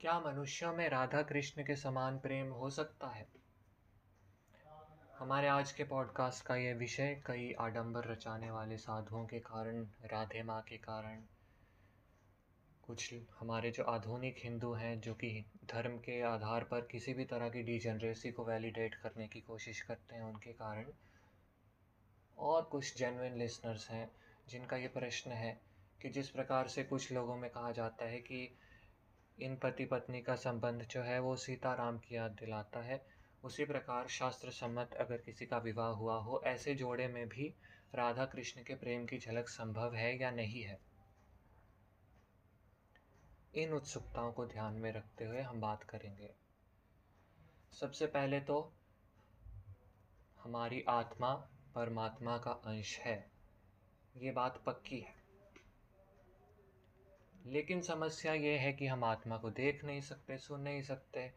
क्या मनुष्यों में राधा कृष्ण के समान प्रेम हो सकता है? हमारे आज के पॉडकास्ट का ये विषय कई आडंबर रचाने वाले साधुओं के कारण, राधे माँ के कारण। कुछ हमारे जो आधुनिक हिंदू हैं, जो कि धर्म के आधार पर किसी भी तरह की डिजनरेसी को वैलिडेट करने की कोशिश करते हैं, उनके कारण। और कुछ जेनुइन लिसनर्स हैं, जिनका ये प्रश्न है कि जिस प्रकार से कुछ लोगों में कहा जाता है कि इन पति पत्नी का संबंध जो है वो सीताराम की याद दिलाता है। उसी प्रकार शास्त्र सम्मत अगर किसी का विवाह हुआ हो, ऐसे जोड़े में भी राधा कृष्ण के प्रेम की झलक संभव है या नहीं है? इन उत्सुकताओं को ध्यान में रखते हुए हम बात करेंगे। सबसे पहले तो हमारी आत्मा परमात्मा का अंश है। ये बात पक्की है। लेकिन समस्या ये है कि हम आत्मा को देख नहीं सकते, सुन नहीं सकते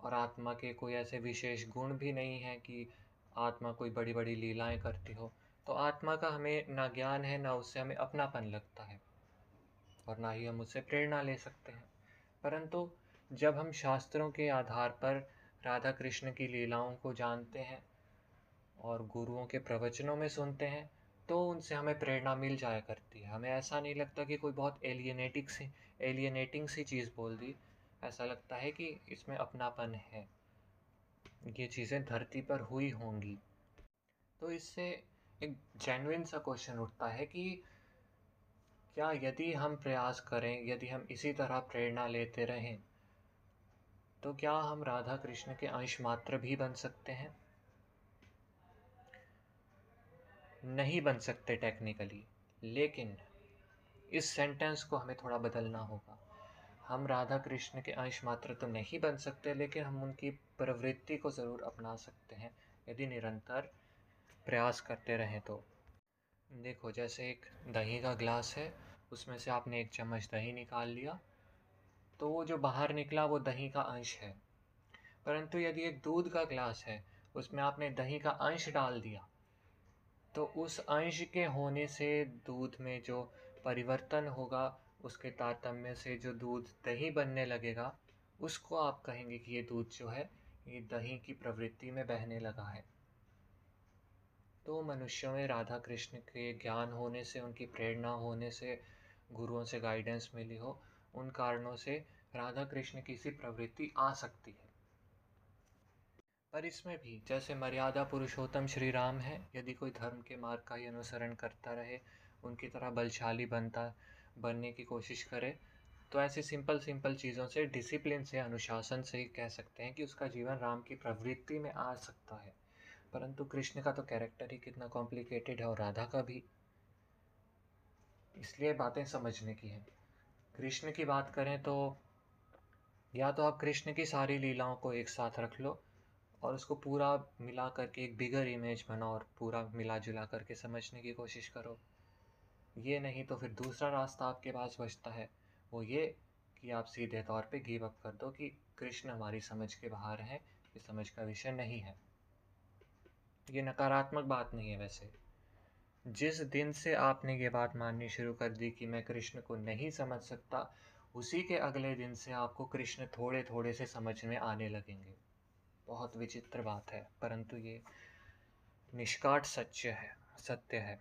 और आत्मा के कोई ऐसे विशेष गुण भी नहीं हैं कि आत्मा कोई बड़ी बड़ी लीलाएँ करती हो। तो आत्मा का हमें ना ज्ञान है, ना उससे हमें अपनापन लगता है और ना ही हम उससे प्रेरणा ले सकते हैं। परंतु जब हम शास्त्रों के आधार पर राधा कृष्ण की लीलाओं को जानते हैं और गुरुओं के प्रवचनों में सुनते हैं तो उनसे हमें प्रेरणा मिल जाया करती है। हमें ऐसा नहीं लगता कि कोई बहुत एलियनेटिक सी एलियनेटिंग सी चीज़ बोल दी। ऐसा लगता है कि इसमें अपनापन है। ये चीज़ें धरती पर हुई होंगी। तो इससे एक जेनुइन सा क्वेश्चन उठता है कि क्या यदि हम प्रयास करें, यदि हम इसी तरह प्रेरणा लेते रहें तो क्या हम राधा कृष्ण के अंश मात्र भी बन सकते हैं? नहीं बन सकते टेक्निकली लेकिन इस सेंटेंस को हमें थोड़ा बदलना होगा। हम राधा कृष्ण के अंश मात्र तो नहीं बन सकते, लेकिन हम उनकी प्रवृत्ति को ज़रूर अपना सकते हैं। यदि निरंतर प्रयास करते रहें तो। देखो, जैसे एक दही का ग्लास है, उसमें से आपने एक चम्मच दही निकाल लिया तो वो जो बाहर निकला, वो दही का अंश है। परंतु यदि एक दूध का ग्लास है, उसमें आपने दही का अंश डाल दिया तो उस अंश के होने से दूध में जो परिवर्तन होगा, उसके तारतम्य से जो दूध दही बनने लगेगा, उसको आप कहेंगे कि ये दूध जो है, ये दही की प्रवृत्ति में बहने लगा है। तो मनुष्यों में राधा कृष्ण के ज्ञान होने से, उनकी प्रेरणा होने से, गुरुओं से गाइडेंस मिली हो, उन कारणों से राधा कृष्ण की सी प्रवृत्ति आ सकती है। पर इसमें भी, जैसे मर्यादा पुरुषोत्तम श्री राम है, यदि कोई धर्म के मार्ग का ही अनुसरण करता रहे, उनकी तरह बलशाली बनता, बनने की कोशिश करे तो ऐसी सिंपल सिंपल चीज़ों से डिसिप्लिन से, अनुशासन से ही कह सकते हैं कि उसका जीवन राम की प्रवृत्ति में आ सकता है। परंतु कृष्ण का तो कैरेक्टर ही कितना कॉम्प्लिकेटेड है और राधा का भी। इसलिए बातें समझने की हैं। कृष्ण की बात करें तो या तो आप कृष्ण की सारी लीलाओं को एक साथ रख लो और उसको पूरा मिला करके एक बिगर इमेज बनाओ और पूरा मिला जुला करके समझने की कोशिश करो। ये नहीं तो फिर दूसरा रास्ता आपके पास बचता है। वो ये कि आप सीधे तौर पे गिव अप कर दो कि कृष्ण हमारी समझ के बाहर है ये समझ का विषय नहीं है। ये नकारात्मक बात नहीं है वैसे। जिस दिन से आपने ये बात माननी शुरू कर दी कि मैं कृष्ण को नहीं समझ सकता, उसी के अगले दिन से आपको कृष्ण थोड़े थोड़े से समझ में आने लगेंगे। बहुत विचित्र बात है, परंतु ये निष्काट सच्य है, सत्य है।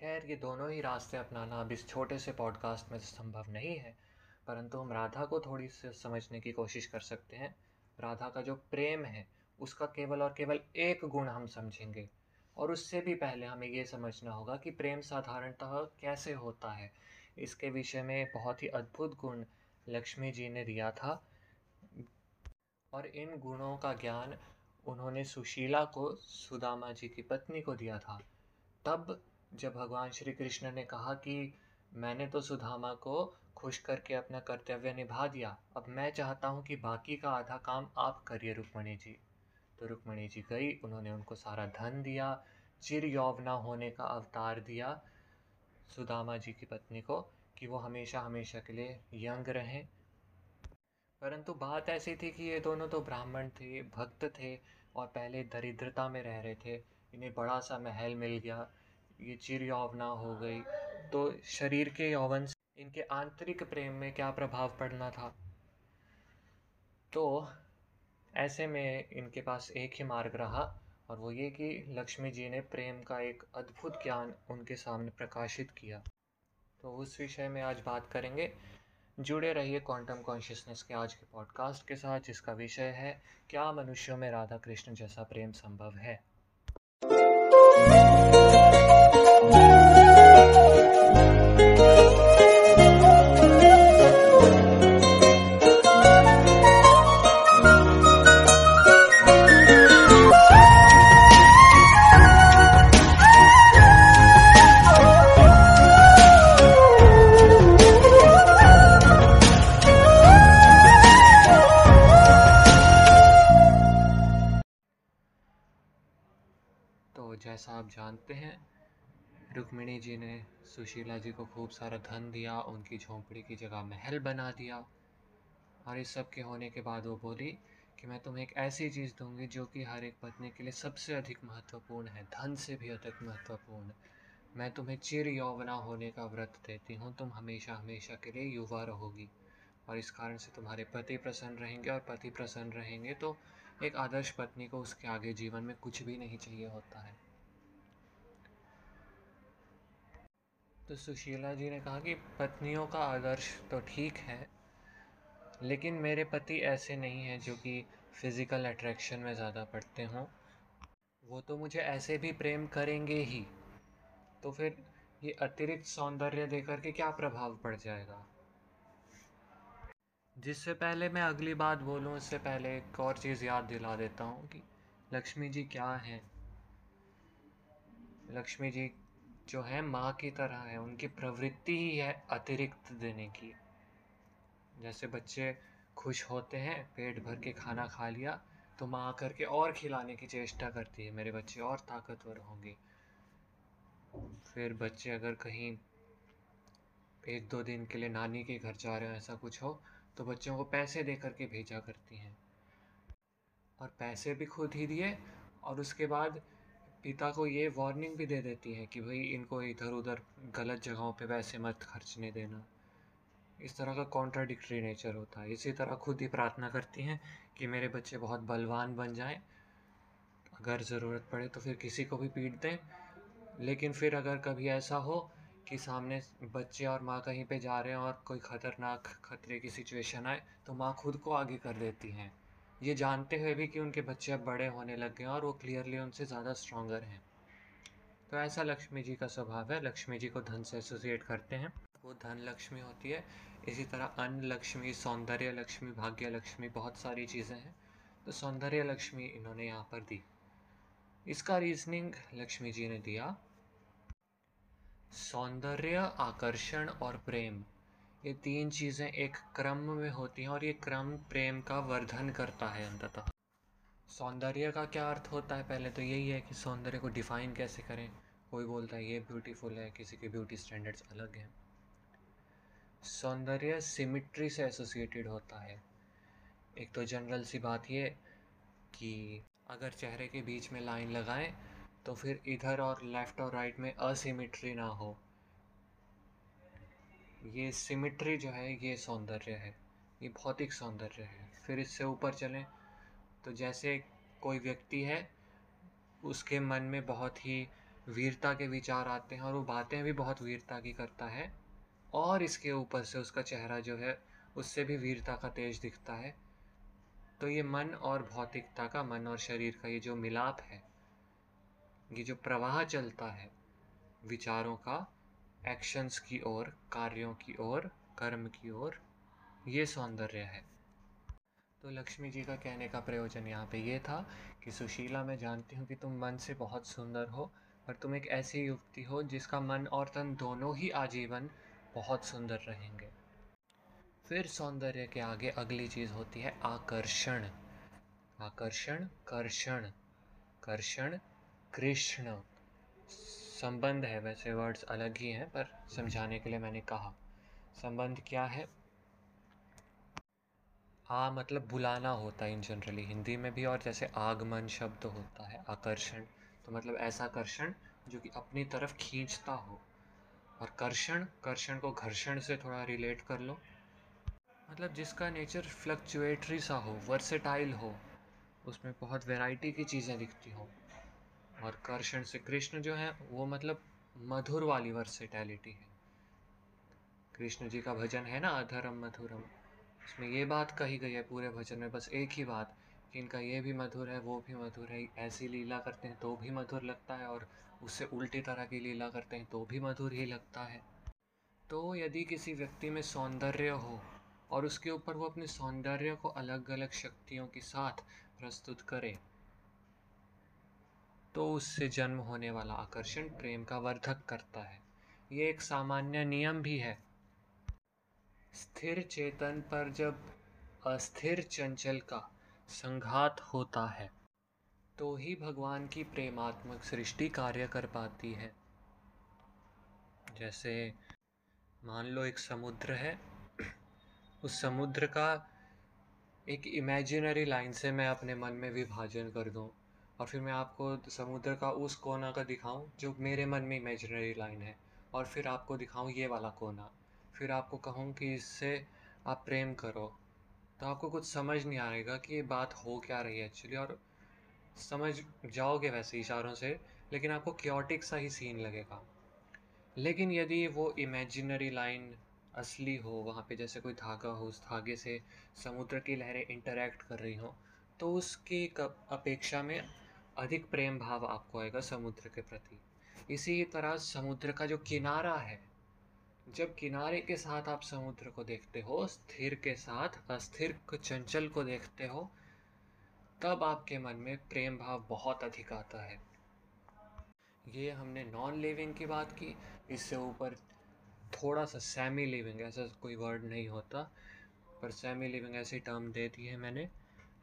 खैर, ये दोनों ही रास्ते अपनाना अब इस छोटे से पॉडकास्ट में संभव नहीं है, परंतु हम राधा को थोड़ी सी समझने की कोशिश कर सकते हैं। राधा का जो प्रेम है, उसका केवल और केवल एक गुण हम समझेंगे, और उससे भी पहले हमें ये समझना होगा कि प्रेम साधारणतः कैसे होता है। इसके विषय में बहुत ही अद्भुत गुण लक्ष्मी जी ने दिया था और इन गुणों का ज्ञान उन्होंने सुशीला को, सुदामा जी की पत्नी को दिया था। तब जब भगवान श्री कृष्ण ने कहा कि मैंने तो सुदामा को खुश करके अपना कर्तव्य निभा दिया, अब मैं चाहता हूँ कि बाकी का आधा काम आप करिए, रुक्मणी जी। तो रुक्मणी जी गई, उन्होंने उनको सारा धन दिया, चिर यौवना होने का अवतार दिया सुदामा जी की पत्नी को कि वो हमेशा हमेशा के लिए यंग रहें। परंतु बात ऐसी थी कि ये दोनों तो ब्राह्मण थे, भक्त थे और पहले दरिद्रता में रह रहे थे। इन्हें बड़ा सा महल मिल गया। ये चिर यौवना हो गई। तो शरीर के यौवन से इनके आंतरिक प्रेम में क्या प्रभाव पड़ना था? तो ऐसे में इनके पास एक ही मार्ग रहा और वो ये कि लक्ष्मी जी ने प्रेम का एक अद्भुत ज्ञान उनके सामने प्रकाशित किया। तो उस विषय में आज बात करेंगे। जुड़े रहिए क्वांटम कॉन्शियसनेस के आज के पॉडकास्ट के साथ, जिसका विषय है, क्या मनुष्यों में राधा कृष्ण जैसा प्रेम संभव है? रुक्मिणी जी ने सुशीला जी को खूब सारा धन दिया, उनकी झोंपड़ी की जगह महल बना दिया और इस सब के होने के बाद वो बोली कि मैं तुम्हें एक ऐसी चीज़ दूँगी जो कि हर एक पत्नी के लिए सबसे अधिक महत्वपूर्ण है, धन से भी अधिक महत्वपूर्ण मैं तुम्हें चिर यौवना होने का व्रत देती हूँ, तुम हमेशा हमेशा के लिए युवा रहोगी और इस कारण से तुम्हारे पति प्रसन्न रहेंगे और पति प्रसन्न रहेंगे तो एक आदर्श पत्नी को उसके आगे जीवन में कुछ भी नहीं चाहिए होता है। तो सुशीला जी ने कहा कि पत्नियों का आदर्श तो ठीक है, लेकिन मेरे पति ऐसे नहीं हैं जो कि फ़िज़िकल अट्रैक्शन में ज़्यादा पड़ते हों। वो तो मुझे ऐसे भी प्रेम करेंगे ही। तो फिर ये अतिरिक्त सौंदर्य देकर के क्या प्रभाव पड़ जाएगा? जिससे पहले मैं अगली बात बोलूँ उससे पहले एक और चीज़ याद दिला देता हूँ कि लक्ष्मी जी क्या हैं? लक्ष्मी जी जो है माँ की तरह है, उनकी प्रवृत्ति ही है अतिरिक्त देने की। जैसे बच्चे खुश होते हैं, पेट भर के खाना खा लिया तो माँ आकर के और खिलाने की चेष्टा करती है, मेरे बच्चे और ताकतवर होंगे। फिर बच्चे अगर कहीं एक दो दिन के लिए नानी के घर जा रहे हो, ऐसा कुछ हो तो बच्चों को पैसे दे करके भेजा करती हैं। और पैसे भी खुद ही दिए, और उसके बाद पिता को ये वार्निंग भी दे देती है कि भाई इनको इधर उधर गलत जगहों पे पैसे मत खर्चने देना। इस तरह का कॉन्ट्राडिक्टरी नेचर होता है। इसी तरह खुद ही प्रार्थना करती हैं कि मेरे बच्चे बहुत बलवान बन जाएँ। अगर ज़रूरत पड़े तो फिर किसी को भी पीट दें। लेकिन फिर अगर कभी ऐसा हो कि सामने बच्चे और माँ कहीं पे जा रहे हैं और कोई ख़तरनाक खतरे की सिचुएशन आए तो माँ खुद को आगे कर देती हैं। ये जानते हुए भी कि उनके बच्चे अब बड़े होने लग गए हैं और वो क्लियरली उनसे ज़्यादा स्ट्रॉन्गर हैं। तो ऐसा लक्ष्मी जी का स्वभाव है। लक्ष्मी जी को धन से एसोसिएट करते हैं। वो धन लक्ष्मी होती है। इसी तरह अन्न लक्ष्मी, सौंदर्य लक्ष्मी, भाग्य लक्ष्मी बहुत सारी चीज़ें हैं। तो सौंदर्य लक्ष्मी इन्होंने यहाँ पर दी। इसका रीजनिंग लक्ष्मी जी ने दिया। सौंदर्य, आकर्षण और प्रेम। ये तीन चीज़ें एक क्रम में होती हैं और ये क्रम प्रेम का वर्धन करता है अंततः। सौंदर्य का क्या अर्थ होता है? पहले तो यही है कि सौंदर्य को डिफ़ाइन कैसे करें? कोई बोलता है, ये ब्यूटीफुल है, किसी के ब्यूटी स्टैंडर्ड्स अलग हैं। सौंदर्य सिमिट्री से एसोसिएटेड होता है। एक तो जनरल सी बात ये कि अगर चेहरे के बीच में लाइन लगाएँ तो फिर इधर और लेफ़्ट और राइट में असिमिट्री ना हो। ये सिमिट्री जो है, ये सौंदर्य है। ये भौतिक सौंदर्य है। फिर इससे ऊपर चलें तो जैसे कोई व्यक्ति है, उसके मन में बहुत ही वीरता के विचार आते हैं और वो बातें भी बहुत वीरता की करता है और इसके ऊपर से उसका चेहरा जो है, उससे भी वीरता का तेज दिखता है। तो ये मन और भौतिकता का, मन और शरीर का ये जो मिलाप है, ये जो प्रवाह चलता है, विचारों का एक्शंस की ओर, कार्यों की ओर, कर्म की ओर, ये सौंदर्य है। तो लक्ष्मी जी का कहने का प्रयोजन यहाँ पे ये था कि सुशीला, मैं जानती हूँ कि तुम मन से बहुत सुंदर हो, पर तुम एक ऐसी युवती हो जिसका मन और तन दोनों ही आजीवन बहुत सुंदर रहेंगे। फिर सौंदर्य के आगे अगली चीज़ होती है आकर्षण। आकर्षण, कर्षण। कर्षण, कृष्ण। संबंध है, वैसे वर्ड्स अलग ही हैं, पर समझाने के लिए मैंने कहा। संबंध क्या है? आ मतलब बुलाना होता है इन जनरली हिंदी में भी और जैसे आगमन शब्द होता है, आकर्षण। तो मतलब ऐसा आकर्षण जो कि अपनी तरफ़ खींचता हो। और कर्षण कर्षण को घर्षण से थोड़ा रिलेट कर लो। मतलब जिसका नेचर फ्लक्चुएटरी सा हो वर्सेटाइल हो, उसमें बहुत वैरायटी की चीज़ें दिखती हो। और कर्षण से कृष्ण जो है, वो मतलब मधुर वाली वर्सेटैलिटी है। कृष्ण जी का भजन है ना, अधरम मधुरम। उसमें ये बात कही गई है पूरे भजन में, बस एक ही बात, कि इनका ये भी मधुर है, वो भी मधुर है, ऐसी लीला करते हैं तो भी मधुर लगता है, और उससे उल्टी तरह की लीला करते हैं तो भी मधुर ही लगता है। तो यदि किसी व्यक्ति में सौंदर्य हो, और उसके ऊपर वो अपने सौंदर्य को अलग अलग शक्तियों के साथ प्रस्तुत करे तो उससे जन्म होने वाला आकर्षण प्रेम का वर्धक करता है। ये एक सामान्य नियम भी है। स्थिर चेतन पर जब अस्थिर चंचल का संघात होता है तो ही भगवान की प्रेमात्मक सृष्टि कार्य कर पाती है। जैसे मान लो एक समुद्र है, उस समुद्र का एक इमेजिनरी लाइन से मैं अपने मन में विभाजन कर दूँ। और फिर मैं आपको समुद्र का उस कोना का दिखाऊँ, जो मेरे मन में इमेजिनरी लाइन है। और फिर आपको दिखाऊँ ये वाला कोना। फिर आपको कहूँ कि इससे आप प्रेम करो। तो आपको कुछ समझ नहीं आएगा कि ये बात हो क्या रही है एक्चुअली और समझ जाओगे वैसे इशारों से, लेकिन आपको क्योटिक सा ही सीन लगेगा। लेकिन यदि वो इमेजिनरी लाइन असली हो, वहाँ पे जैसे कोई धागा हो, उस धागे से समुद्र की लहरें इंटरेक्ट कर रही हों तो उसकी अपेक्षा में अधिक प्रेम भाव आपको आएगा समुद्र के प्रति। इसी तरह समुद्र का जो किनारा है, जब किनारे के साथ आप समुद्र को देखते हो, स्थिर के साथ, अस्थिर चंचल को देखते हो, तब आपके मन में प्रेम भाव बहुत अधिक आता है। ये हमने नॉन लिविंग की बात की। इससे ऊपर थोड़ा सा सेमी लिविंग ऐसा कोई वर्ड नहीं होता, पर सेमी लिविंग ऐसी टर्म दे दी है मैंने।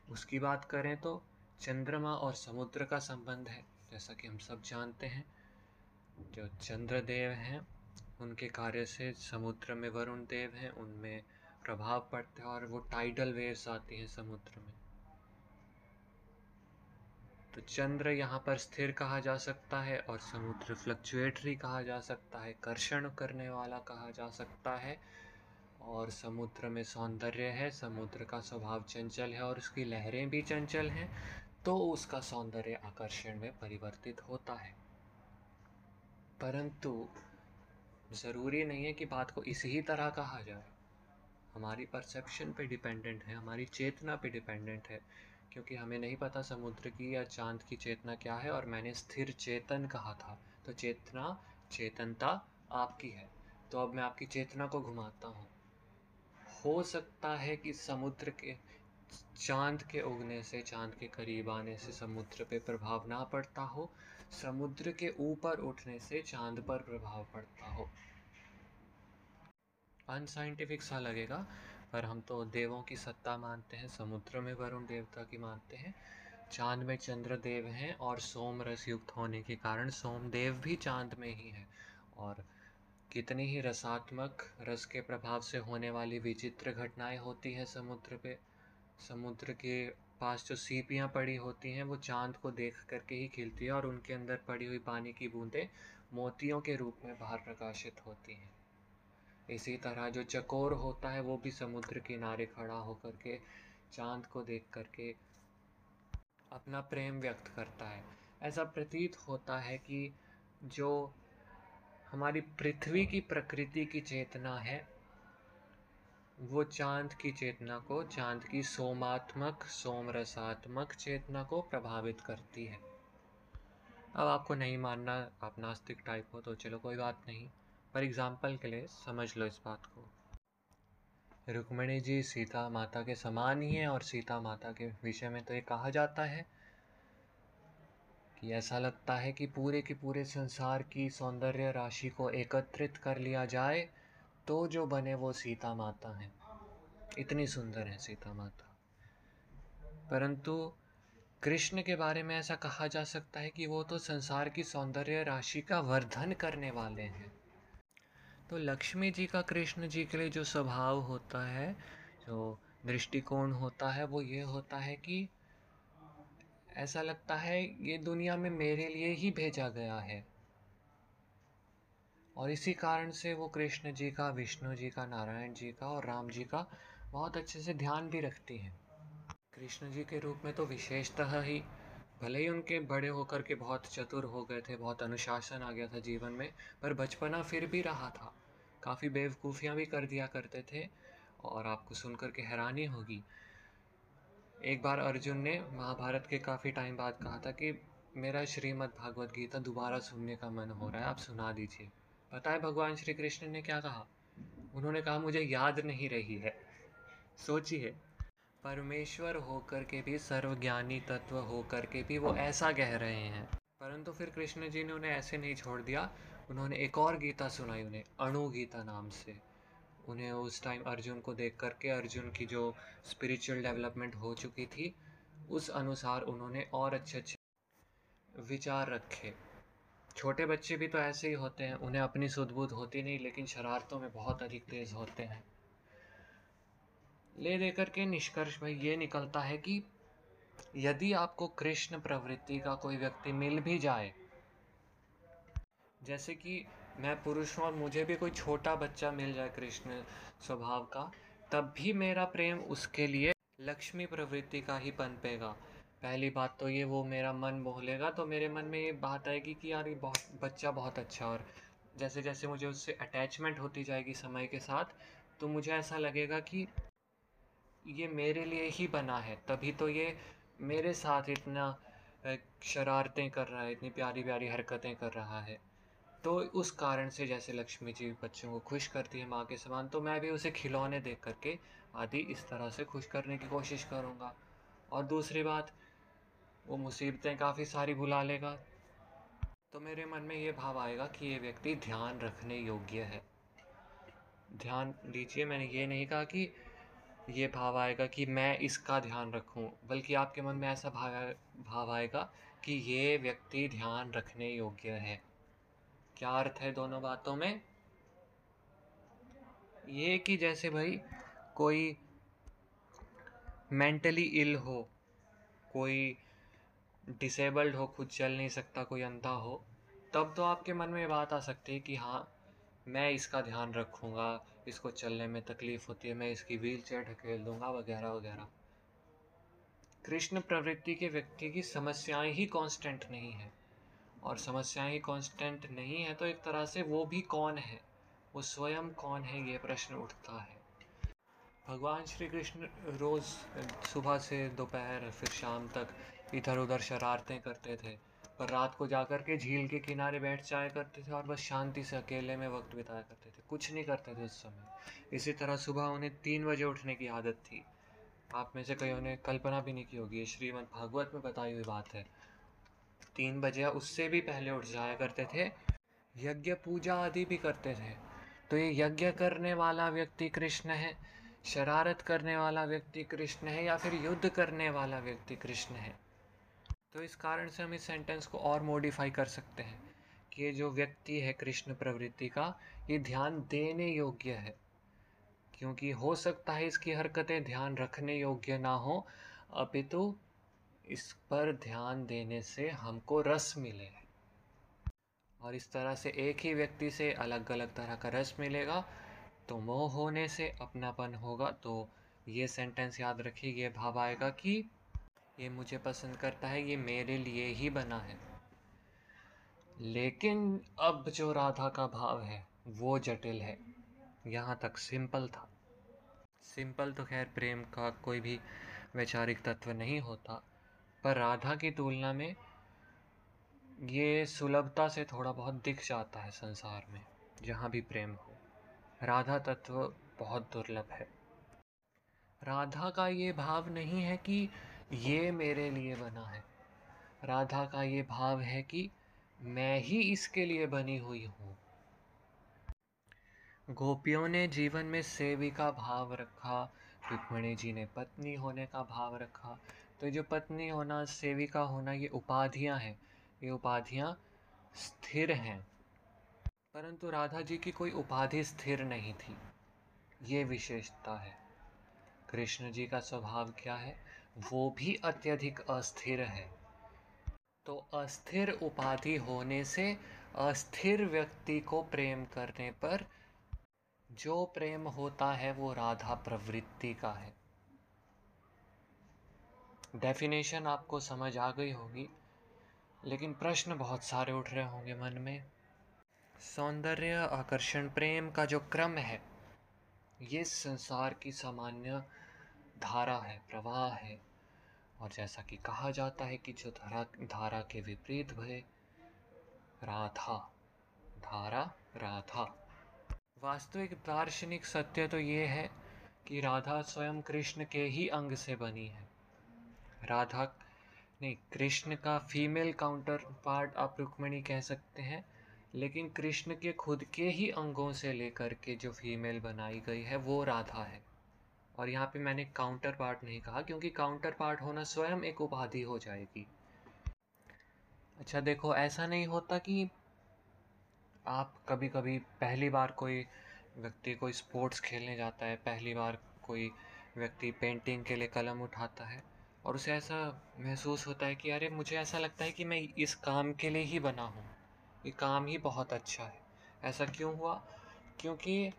उसकी बात करें तो चंद्रमा और समुद्र का संबंध है, जैसा कि हम सब जानते हैं। जो चंद्रदेव हैं, उनके कार्य से समुद्र में वरुण देव हैं, उनमें प्रभाव पड़ता है और वो टाइडल वेव्स आती हैं समुद्र में। तो चंद्र यहाँ पर स्थिर कहा जा सकता है और समुद्र फ्लक्चुएटरी कहा जा सकता है, कर्षण करने वाला कहा जा सकता है। और समुद्र में सौंदर्य है, समुद्र का स्वभाव चंचल है और उसकी लहरें भी चंचल हैं। तो उसका सौंदर्य आकर्षण में परिवर्तित होता है। परंतु ज़रूरी नहीं है कि बात को इसी ही तरह कहा जाए। हमारी परसेप्शन पे डिपेंडेंट है, हमारी चेतना पे डिपेंडेंट है, क्योंकि हमें नहीं पता समुद्र की या चाँद की चेतना क्या है, और मैंने स्थिर चेतन कहा था। तो चेतना, चेतनता आपकी है। तो अब मैं आपकी चेतना को घुमाता हूँ। हो सकता है कि समुद्र के चाँद के उगने से, चाँद के करीब आने से समुद्र पे प्रभाव ना पड़ता हो, समुद्र के ऊपर उठने से चाँद पर प्रभाव पड़ता हो। अनसाइंटिफिक सा लगेगा, पर हम तो देवों की सत्ता मानते हैं, समुद्र में वरुण देवता की मानते हैं। चाँद में चंद्र देव हैं और सोम रस युक्त होने के कारण सोमदेव भी चाँद में ही है। और कितनी ही रसात्मक रस के प्रभाव से होने वाली विचित्र घटनाएँ होती हैं समुद्र पे समुद्र के पास जो सीपियाँ पड़ी होती हैं, वो चाँद को देख करके ही खिलती है और उनके अंदर पड़ी हुई पानी की बूंदें मोतियों के रूप में बाहर प्रकाशित होती हैं। इसी तरह जो चकोर होता है, वो भी समुद्र किनारे खड़ा होकर के चाँद को देख करके अपना प्रेम व्यक्त करता है। ऐसा प्रतीत होता है कि जो हमारी पृथ्वी की प्रकृति की चेतना है वो चाँद की चेतना को, चाँद की सोमात्मक, सोमरसात्मक चेतना को प्रभावित करती है। अब आपको नहीं मानना, आप नास्तिक टाइप हो तो चलो कोई बात नहीं, पर एग्ज़ाम्पल के लिए समझ लो इस बात को। रुक्मिणी जी सीता माता के समान ही हैं और सीता माता के विषय में तो ये कहा जाता है कि ऐसा लगता है कि पूरे के पूरे संसार की सौंदर्य राशि को एकत्रित कर लिया जाए तो जो बने वो सीता माता हैं। इतनी सुंदर है सीता माता। परंतु कृष्ण के बारे में ऐसा कहा जा सकता है कि वो तो संसार की सौंदर्य राशि का वर्धन करने वाले हैं। तो लक्ष्मी जी का, कृष्ण जी के लिए जो स्वभाव होता है, जो दृष्टिकोण होता है, वो ये होता है कि ऐसा लगता है ये दुनिया में मेरे लिए ही भेजा गया है। और इसी कारण से वो कृष्ण जी का, विष्णु जी का, नारायण जी का और राम जी का बहुत अच्छे से ध्यान भी रखती हैं। कृष्ण जी के रूप में तो विशेषतः ही भले ही उनके बड़े होकर के बहुत चतुर हो गए थे, बहुत अनुशासन आ गया था जीवन में, पर बचपना फिर भी रहा था। काफ़ी बेवकूफ़ियाँ भी कर दिया करते थे और आपको सुनकर के हैरानी होगी। एक बार अर्जुन ने महाभारत के काफ़ी टाइम बाद कहा था कि मेरा श्रीमद् भागवत गीता दोबारा सुनने का मन हो रहा है, आप सुना दीजिए। पता है भगवान श्री कृष्ण ने क्या कहा? उन्होंने कहा, मुझे याद नहीं रही है। सोचिए। परमेश्वर होकर के भी, सर्वज्ञानी तत्व होकर के भी वो ऐसा कह रहे हैं। परंतु फिर कृष्ण जी ने उन्हें ऐसे नहीं छोड़ दिया। उन्होंने एक और गीता सुनाई उन्हें अणु गीता नाम से। उन्हें उस टाइम अर्जुन को देख करके, अर्जुन की जो स्पिरिचुअल डेवलपमेंट हो चुकी थी, उस अनुसार उन्होंने और अच्छे अच्छे विचार रखे। छोटे बच्चे भी तो ऐसे ही होते हैं, उन्हें अपनी सुध बुध होती नहीं, लेकिन शरारतों में बहुत अधिक तेज होते हैं। ले देकर के निष्कर्ष भाई ये निकलता है कि यदि आपको कृष्ण प्रवृत्ति का कोई व्यक्ति मिल भी जाए, जैसे कि मैं पुरुष हूँ और मुझे भी कोई छोटा बच्चा मिल जाए कृष्ण स्वभाव का, तब भी मेरा प्रेम उसके लिए लक्ष्मी प्रवृत्ति का ही पनपेगा। पहली बात तो ये, वो मेरा मन बोलेगा तो मेरे मन में ये बात आएगी कि यार ये बहुत, बच्चा बहुत अच्छा और जैसे जैसे मुझे उससे अटैचमेंट होती जाएगी समय के साथ तो मुझे ऐसा लगेगा कि ये मेरे लिए ही बना है। तभी तो ये मेरे साथ इतना शरारतें कर रहा है, इतनी प्यारी प्यारी हरकतें कर रहा है। तो उस कारण से जैसे लक्ष्मी जी बच्चों को खुश करती है माँ के समान तो मैं भी उसे खिलौने देख करके आदि इस तरह से खुश करने की कोशिश करूँगा। और दूसरी बात वो मुसीबतें काफ़ी सारी भुला लेगा। तो मेरे मन में ये भाव आएगा कि ये व्यक्ति ध्यान रखने योग्य है। ध्यान दीजिए मैंने ये नहीं कहा कि ये भाव आएगा कि मैं इसका ध्यान रखूँ, बल्कि आपके मन में ऐसा भाव भाव आएगा कि ये व्यक्ति ध्यान रखने योग्य है। क्या अर्थ है दोनों बातों में? ये कि जैसे भाई, कोई मेंटली इल हो, कोई डिसेबल्ड हो, खुद चल नहीं सकता, कोई अंधा हो, तब तो आपके मन में ये बात आ सकती है कि हाँ मैं इसका ध्यान रखूँगा, इसको चलने में तकलीफ़ होती है, मैं इसकी व्हील चेयर ढकेल दूँगा, वगैरह वगैरह। कृष्ण प्रवृत्ति के व्यक्ति की समस्याएँ ही कांस्टेंट नहीं है। और समस्याएँ ही कांस्टेंट नहीं है तो एक तरह से वो भी कौन है? वो स्वयं कौन है, ये प्रश्न उठता है। भगवान श्री कृष्ण रोज़ सुबह से दोपहर, फिर शाम तक इधर उधर शरारतें करते थे, पर रात को जाकर के झील के किनारे बैठ जाया करते थे और बस शांति से अकेले में वक्त बिताया करते थे। कुछ नहीं करते थे उस समय। इसी तरह सुबह उन्हें तीन बजे उठने की आदत थी। आप में से कई ने कल्पना भी नहीं की होगी श्रीमद् भागवत में बताई हुई बात है। तीन बजे उससे भी पहले उठ जाया करते थे। यज्ञ पूजा आदि भी करते थे। तो ये यज्ञ करने वाला व्यक्ति कृष्ण है, शरारत करने वाला व्यक्ति कृष्ण है या फिर युद्ध करने वाला व्यक्ति कृष्ण है? तो इस कारण से हम इस सेंटेंस को और मॉडिफाई कर सकते हैं कि ये जो व्यक्ति है कृष्ण प्रवृत्ति का, ये ध्यान देने योग्य है। क्योंकि हो सकता है इसकी हरकतें ध्यान रखने योग्य ना हो, अपितु इस पर ध्यान देने से हमको रस मिले। और इस तरह से एक ही व्यक्ति से अलग अलग तरह का रस मिलेगा तो मोह होने से अपनापन होगा। तो ये सेंटेंस याद रखिए भाव आएगा कि ये मुझे पसंद करता है, ये मेरे लिए ही बना है। लेकिन अब जो राधा का भाव है, वो जटिल है। यहाँ तक सिंपल था। सिंपल तो खैर प्रेम का कोई भी वैचारिक तत्व नहीं होता, पर राधा की तुलना में ये सुलभता से थोड़ा बहुत दिख जाता है संसार में, जहाँ भी प्रेम हो। राधा तत्व बहुत दुर्लभ है। राधा का ये भाव नहीं है कि ये मेरे लिए बना है। राधा का ये भाव है कि मैं ही इसके लिए बनी हुई हूँ। गोपियों ने जीवन में सेवी का भाव रखा, रुक्मणी जी ने पत्नी होने का भाव रखा। तो जो पत्नी होना, सेविका होना, ये उपाधियाँ हैं। ये उपाधियाँ स्थिर हैं। परंतु राधा जी की कोई उपाधि स्थिर नहीं थी। ये विशेषता है। कृष्ण जी का स्वभाव क्या है? वो भी अत्यधिक अस्थिर है। तो अस्थिर उपाधि होने से अस्थिर व्यक्ति को प्रेम करने पर जो प्रेम होता है वो राधा प्रवृत्ति का है। डेफिनेशन आपको समझ आ गई होगी, लेकिन प्रश्न बहुत सारे उठ रहे होंगे मन में। सौंदर्य आकर्षण प्रेम का जो क्रम है, ये संसार की सामान्य धारा है, प्रवाह है। और जैसा कि कहा जाता है कि जो धारा धारा के विपरीत भय राधा, धारा, राधा। वास्तविक दार्शनिक सत्य तो ये है कि राधा स्वयं कृष्ण के ही अंग से बनी है। राधा, नहीं, कृष्ण का फीमेल काउंटर पार्ट आप रुक्मणी कह सकते हैं, लेकिन कृष्ण के खुद के ही अंगों से लेकर के जो फीमेल बनाई गई है, वो राधा है। और यहाँ पे मैंने काउंटर पार्ट नहीं कहा, क्योंकि काउंटर पार्ट होना स्वयं एक उपाधि हो जाएगी। अच्छा देखो, ऐसा नहीं होता कि आप कभी कभी पहली बार कोई व्यक्ति कोई स्पोर्ट्स खेलने जाता है, पहली बार कोई व्यक्ति पेंटिंग के लिए कलम उठाता है, और उसे ऐसा महसूस होता है कि, अरे, मुझे ऐसा लगता है कि मैं इस काम के लिए ही बना हूँ। ये काम ही बहुत अच्छा है। ऐसा क्यों हुआ? क्योंकि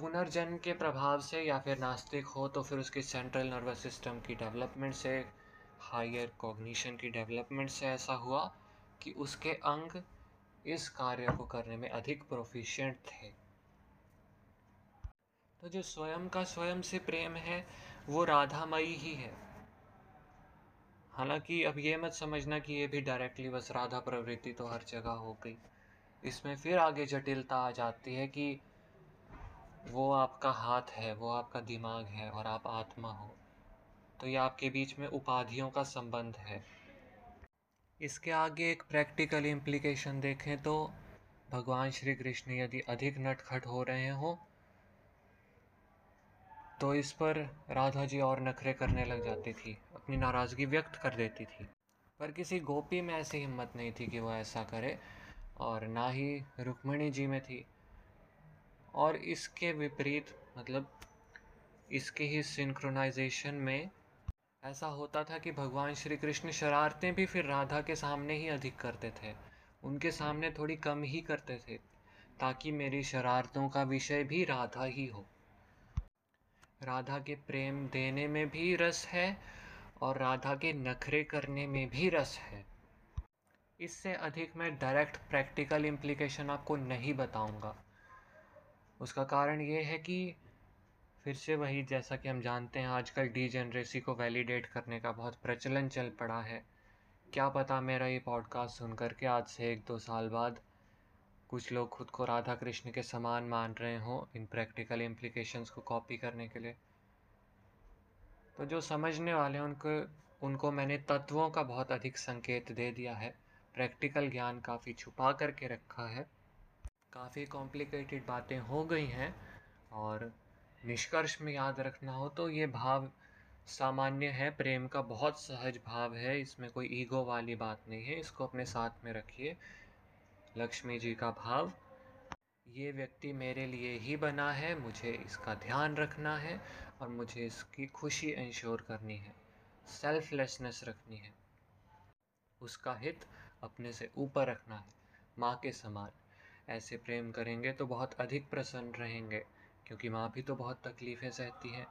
पुनर्जन्म के प्रभाव से या फिर नास्तिक हो तो फिर उसकी सेंट्रल नर्वस सिस्टम की डेवलपमेंट से हायर कॉग्निशन की डेवलपमेंट से ऐसा हुआ कि उसके अंग इस कार्य को करने में अधिक प्रोफिशिएंट थे। तो जो स्वयं का स्वयं से प्रेम है, वो राधामयी ही है। हालाँकि अब ये मत समझना कि ये भी डायरेक्टली बस राधा प्रवृत्ति तो हर जगह हो गई। इसमें फिर आगे जटिलता आ जाती है कि वो आपका हाथ है, वो आपका दिमाग है और आप आत्मा हो। तो ये आपके बीच में उपाधियों का संबंध है। इसके आगे एक प्रैक्टिकल इम्प्लीकेशन देखें तो भगवान श्री कृष्ण यदि अधिक नटखट हो रहे हों तो इस पर राधा जी और नखरे करने लग जाती थी, अपनी नाराज़गी व्यक्त कर देती थी। पर किसी गोपी में ऐसी हिम्मत नहीं थी कि वो ऐसा करे, और ना ही रुक्मिणी जी में थी। और इसके विपरीत मतलब इसके ही सिंक्रोनाइजेशन में ऐसा होता था कि भगवान श्री कृष्ण शरारतें भी फिर राधा के सामने ही अधिक करते थे। उनके सामने थोड़ी कम ही करते थे, ताकि मेरी शरारतों का विषय भी राधा ही हो। राधा के प्रेम देने में भी रस है और राधा के नखरे करने में भी रस है। इससे अधिक मैं डायरेक्ट प्रैक्टिकल इम्प्लीकेशन आपको नहीं बताऊँगा। उसका कारण ये है कि फिर से वही जैसा कि हम जानते हैं, आजकल डी जनरेसी को वैलिडेट करने का बहुत प्रचलन चल पड़ा है। क्या पता मेरा ये पॉडकास्ट सुन कर के आज से एक दो साल बाद कुछ लोग खुद को राधा कृष्ण के समान मान रहे हों इन प्रैक्टिकल इम्प्लीकेशंस को कॉपी करने के लिए। तो जो समझने वाले हैं, उनको उनको मैंने तत्वों का बहुत अधिक संकेत दे दिया है। प्रैक्टिकल ज्ञान काफ़ी छुपा करके रखा है। काफ़ी कॉम्प्लिकेटेड बातें हो गई हैं और निष्कर्ष में याद रखना हो तो ये भाव सामान्य है, प्रेम का बहुत सहज भाव है, इसमें कोई ईगो वाली बात नहीं है, इसको अपने साथ में रखिए। लक्ष्मी जी का भाव, ये व्यक्ति मेरे लिए ही बना है, मुझे इसका ध्यान रखना है और मुझे इसकी खुशी इंश्योर करनी है सेल्फलेसनेस रखनी है। उसका हित अपने से ऊपर रखना है, माँ के समान। ऐसे प्रेम करेंगे तो बहुत अधिक प्रसन्न रहेंगे, क्योंकि माँ भी तो बहुत तकलीफ़ें सहती हैं।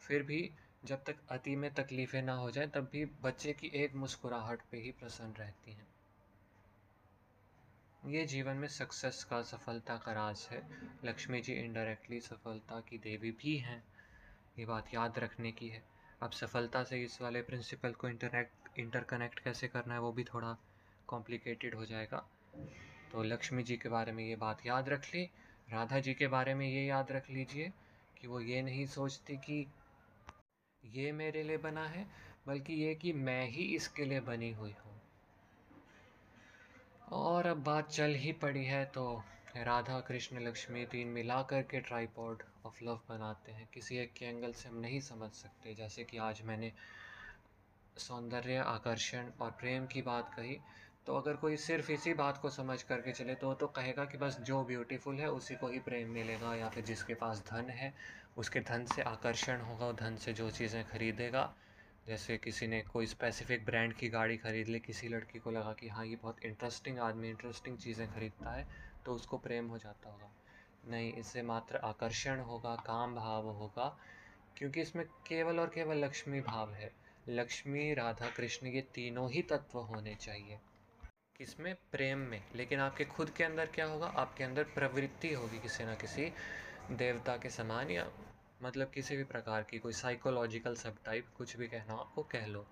फिर भी जब तक अति में तकलीफ़ें ना हो जाए, तब भी बच्चे की एक मुस्कुराहट पे ही प्रसन्न रहती हैं। ये जीवन में सक्सेस का सफलता का राज है। लक्ष्मी जी इनडायरेक्टली सफलता की देवी भी हैं, ये बात याद रखने की है। अब सफलता से इस वाले प्रिंसिपल को इंटरनेक्ट इंटरकनेक्ट कैसे करना है, वो भी थोड़ा कॉम्प्लिकेटेड हो जाएगा। तो लक्ष्मी जी के बारे में ये बात याद रख ली, राधा जी के बारे में ये याद रख लीजिए कि वो ये नहीं सोचती कि ये मेरे लिए बना है, बल्कि ये कि मैं ही इसके लिए बनी हुई हूँ। और अब बात चल ही पड़ी है तो राधा, कृष्ण, लक्ष्मी तीन मिला कर के ट्राईपॉड ऑफ़ लव बनाते हैं। किसी एक के एंगल से हम नहीं समझ सकते, जैसे कि आज मैंने सौंदर्य, आकर्षण और प्रेम की बात कही तो अगर कोई सिर्फ़ इसी बात को समझ करके चले तो तो कहेगा कि बस जो ब्यूटीफुल है, उसी को ही प्रेम मिलेगा, या फिर जिसके पास धन है, उसके धन से आकर्षण होगा धन से जो चीज़ें खरीदेगा। जैसे किसी ने कोई स्पेसिफिक ब्रांड की गाड़ी ख़रीद ली, किसी लड़की को लगा कि हाँ ये बहुत इंटरेस्टिंग आदमी इंटरेस्टिंग चीज़ें ख़रीदता है तो उसको प्रेम हो जाता होगा। नहीं, इससे मात्र आकर्षण होगा, काम भाव होगा, क्योंकि इसमें केवल और केवल लक्ष्मी भाव है। लक्ष्मी, राधा, कृष्ण, ये तीनों ही तत्व होने चाहिए। किसमें? प्रेम में। लेकिन आपके खुद के अंदर क्या होगा? आपके अंदर प्रवृत्ति होगी किसी ना किसी देवता के समान या मतलब किसी भी प्रकार की, कोई साइकोलॉजिकल सब टाइप कुछ भी कहना आपको कह लो।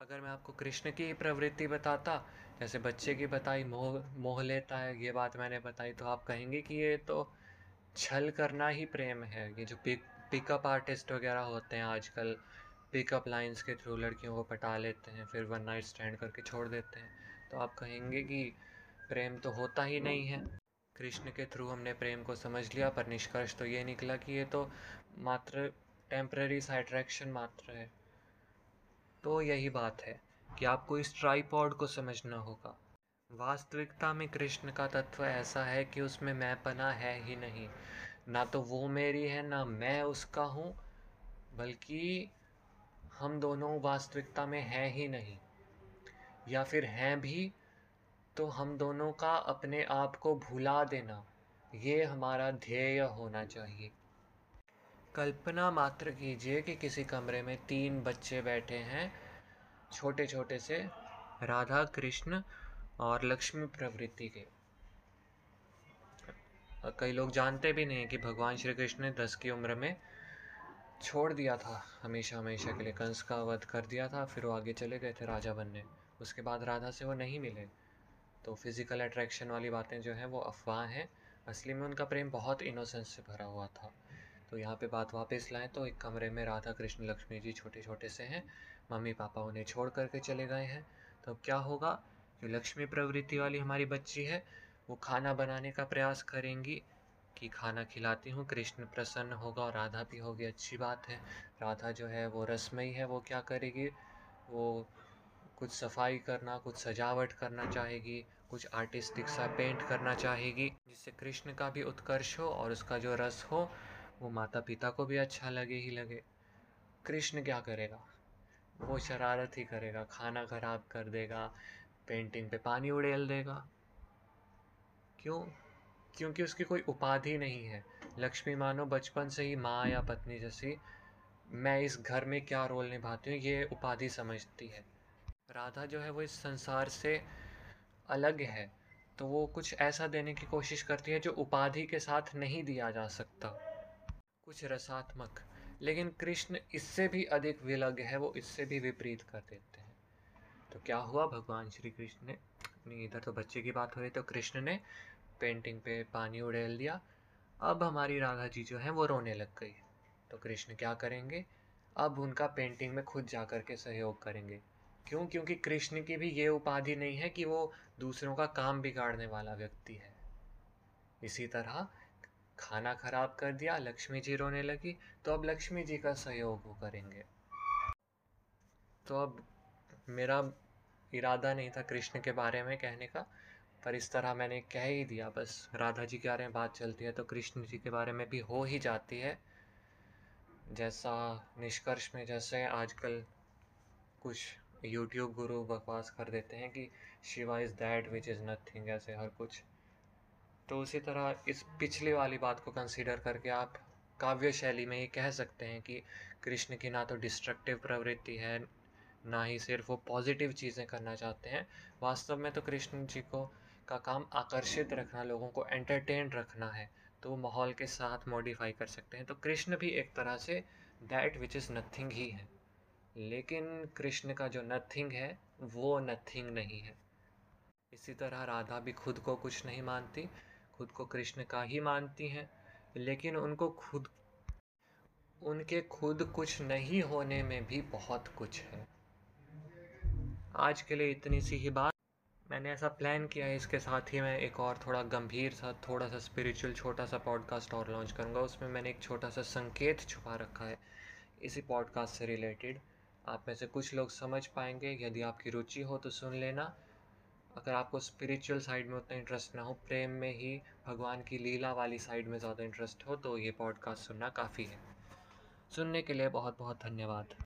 अगर मैं आपको कृष्ण की प्रवृत्ति बताता, जैसे बच्चे की बताई, मोह मोह लेता है, ये बात मैंने बताई तो आप कहेंगे कि ये तो छल करना ही प्रेम है। ये जो पिक पिकअप आर्टिस्ट वगैरह होते हैं आजकल पिकअप लाइंस के थ्रू लड़कियों को पटा लेते हैं, फिर वन नाइट स्टैंड करके छोड़ देते हैं। तो आप कहेंगे कि प्रेम तो होता ही नहीं है। कृष्ण के थ्रू हमने प्रेम को समझ लिया, पर निष्कर्ष तो ये निकला कि ये तो मात्र टेम्प्रेरी सा अट्रैक्शन मात्र है। तो यही बात है कि आपको इस ट्राईपॉड को समझना होगा। वास्तविकता में कृष्ण का तत्व ऐसा है कि उसमें मैं पना है ही नहीं। ना तो वो मेरी है, ना मैं उसका हूँ, बल्कि हम दोनों वास्तविकता में हैं ही नहीं। या फिर हैं भी तो हम दोनों का अपने आप को भुला देना, ये हमारा ध्येय होना चाहिए। कल्पना मात्र कीजिए कि किसी कमरे में तीन बच्चे बैठे हैं छोटे छोटे से राधा कृष्ण और लक्ष्मी प्रवृत्ति के। कई लोग जानते भी नहीं कि भगवान श्री कृष्ण ने दस की उम्र में छोड़ दिया था हमेशा हमेशा के लिए कंस का वध कर दिया था, फिर वो आगे चले गए थे राजा बनने। उसके बाद राधा से वो नहीं मिले। तो फ़िज़िकल अट्रैक्शन वाली बातें जो हैं वो अफवाह हैं। असली में उनका प्रेम बहुत इनोसेंस से भरा हुआ था। तो यहाँ पे बात वापस लाएँ तो एक कमरे में राधा कृष्ण लक्ष्मी जी छोटे छोटे से हैं। मम्मी पापा उन्हें छोड़ करके चले गए हैं। तो क्या होगा? जो लक्ष्मी प्रवृत्ति वाली हमारी बच्ची है, वो खाना बनाने का प्रयास करेंगी कि खाना खिलाती हूँ, कृष्ण प्रसन्न होगा और राधा भी होगी, अच्छी बात है। राधा जो है वो रसमयी है, वो क्या करेगी? वो कुछ सफ़ाई करना, कुछ सजावट करना चाहेगी, कुछ आर्टिस्टिक सा पेंट करना चाहेगी, जिससे कृष्ण का भी उत्कर्ष हो और उसका जो रस हो, वो माता पिता को भी अच्छा लगे ही लगे। कृष्ण क्या करेगा? वो शरारत ही करेगा, खाना खराब कर देगा पेंटिंग पे पानी उड़ेल देगा। क्यों? क्योंकि उसकी कोई उपाधि नहीं है। लक्ष्मी मानो बचपन से ही माँ या पत्नी जैसी, मैं इस घर में क्या रोल निभाती हूँ, ये उपाधि समझती है। राधा जो है वो इस संसार से अलग है तो वो कुछ ऐसा देने की कोशिश करती है जो उपाधि के साथ नहीं दिया जा सकता। कुछ रसात्मक, लेकिन कृष्ण इससे भी अधिक विलग है, वो इससे भी विपरीत कर देते हैं। तो क्या हुआ? भगवान श्री कृष्ण ने नहीं इधर तो बच्चे की बात हो रही तो कृष्ण ने पेंटिंग पे पानी उड़ेल दिया। अब हमारी राधा जी जो है, वो रोने लग गई। तो कृष्ण क्या करेंगे? अब उनका पेंटिंग में खुद जा कर के सहयोग करेंगे। क्यों? क्योंकि कृष्ण की भी ये उपाधि नहीं है कि वो दूसरों का काम बिगाड़ने वाला व्यक्ति है। इसी तरह खाना खराब कर दिया, लक्ष्मी जी रोने लगी तो अब लक्ष्मी जी का सहयोग वो करेंगे। तो अब मेरा इरादा नहीं था कृष्ण के बारे में कहने का, पर इस तरह मैंने कह ही दिया, बस राधा जी के बारे में बात चलती है तो कृष्ण जी के बारे में भी हो ही जाती है। जैसा निष्कर्ष में जैसे आजकल कुछ यूट्यूब गुरु बकवास कर देते हैं कि Shiva is that which is nothing, ऐसे हर कुछ। तो उसी तरह इस पिछली वाली बात को कंसीडर करके आप काव्य शैली में ये कह सकते हैं कि कृष्ण की ना तो डिस्ट्रक्टिव प्रवृत्ति है, ना ही सिर्फ़ वो पॉजिटिव चीज़ें करना चाहते हैं। वास्तव में तो कृष्ण जी को का काम आकर्षित रखना, लोगों को एंटरटेन रखना है तो माहौल के साथ मॉडिफाई कर सकते हैं। तो कृष्ण भी एक तरह से दैट विच इज़ नथिंग ही है। लेकिन कृष्ण का जो नथिंग है, वो नथिंग नहीं है। इसी तरह राधा भी खुद को कुछ नहीं मानती, खुद को कृष्ण का ही मानती हैं, लेकिन उनको खुद, उनके खुद कुछ नहीं होने में भी बहुत कुछ है। आज के लिए इतनी सी ही बात। मैंने ऐसा प्लान किया है, इसके साथ ही मैं एक और थोड़ा गंभीर सा, थोड़ा सा स्पिरिचुअल छोटा सा पॉडकास्ट और लॉन्च करूँगा। उसमें मैंने एक छोटा सा संकेत छुपा रखा है, इसी पॉडकास्ट से रिलेटेड आप में से कुछ लोग समझ पाएँगे, यदि आपकी रुचि हो तो सुन लेना। अगर आपको स्पिरिचुअल साइड में उतना इंटरेस्ट ना हो, प्रेम में ही भगवान की लीला वाली साइड में ज़्यादा इंटरेस्ट हो तो ये पॉडकास्ट सुनना काफ़ी है। सुनने के लिए बहुत बहुत धन्यवाद।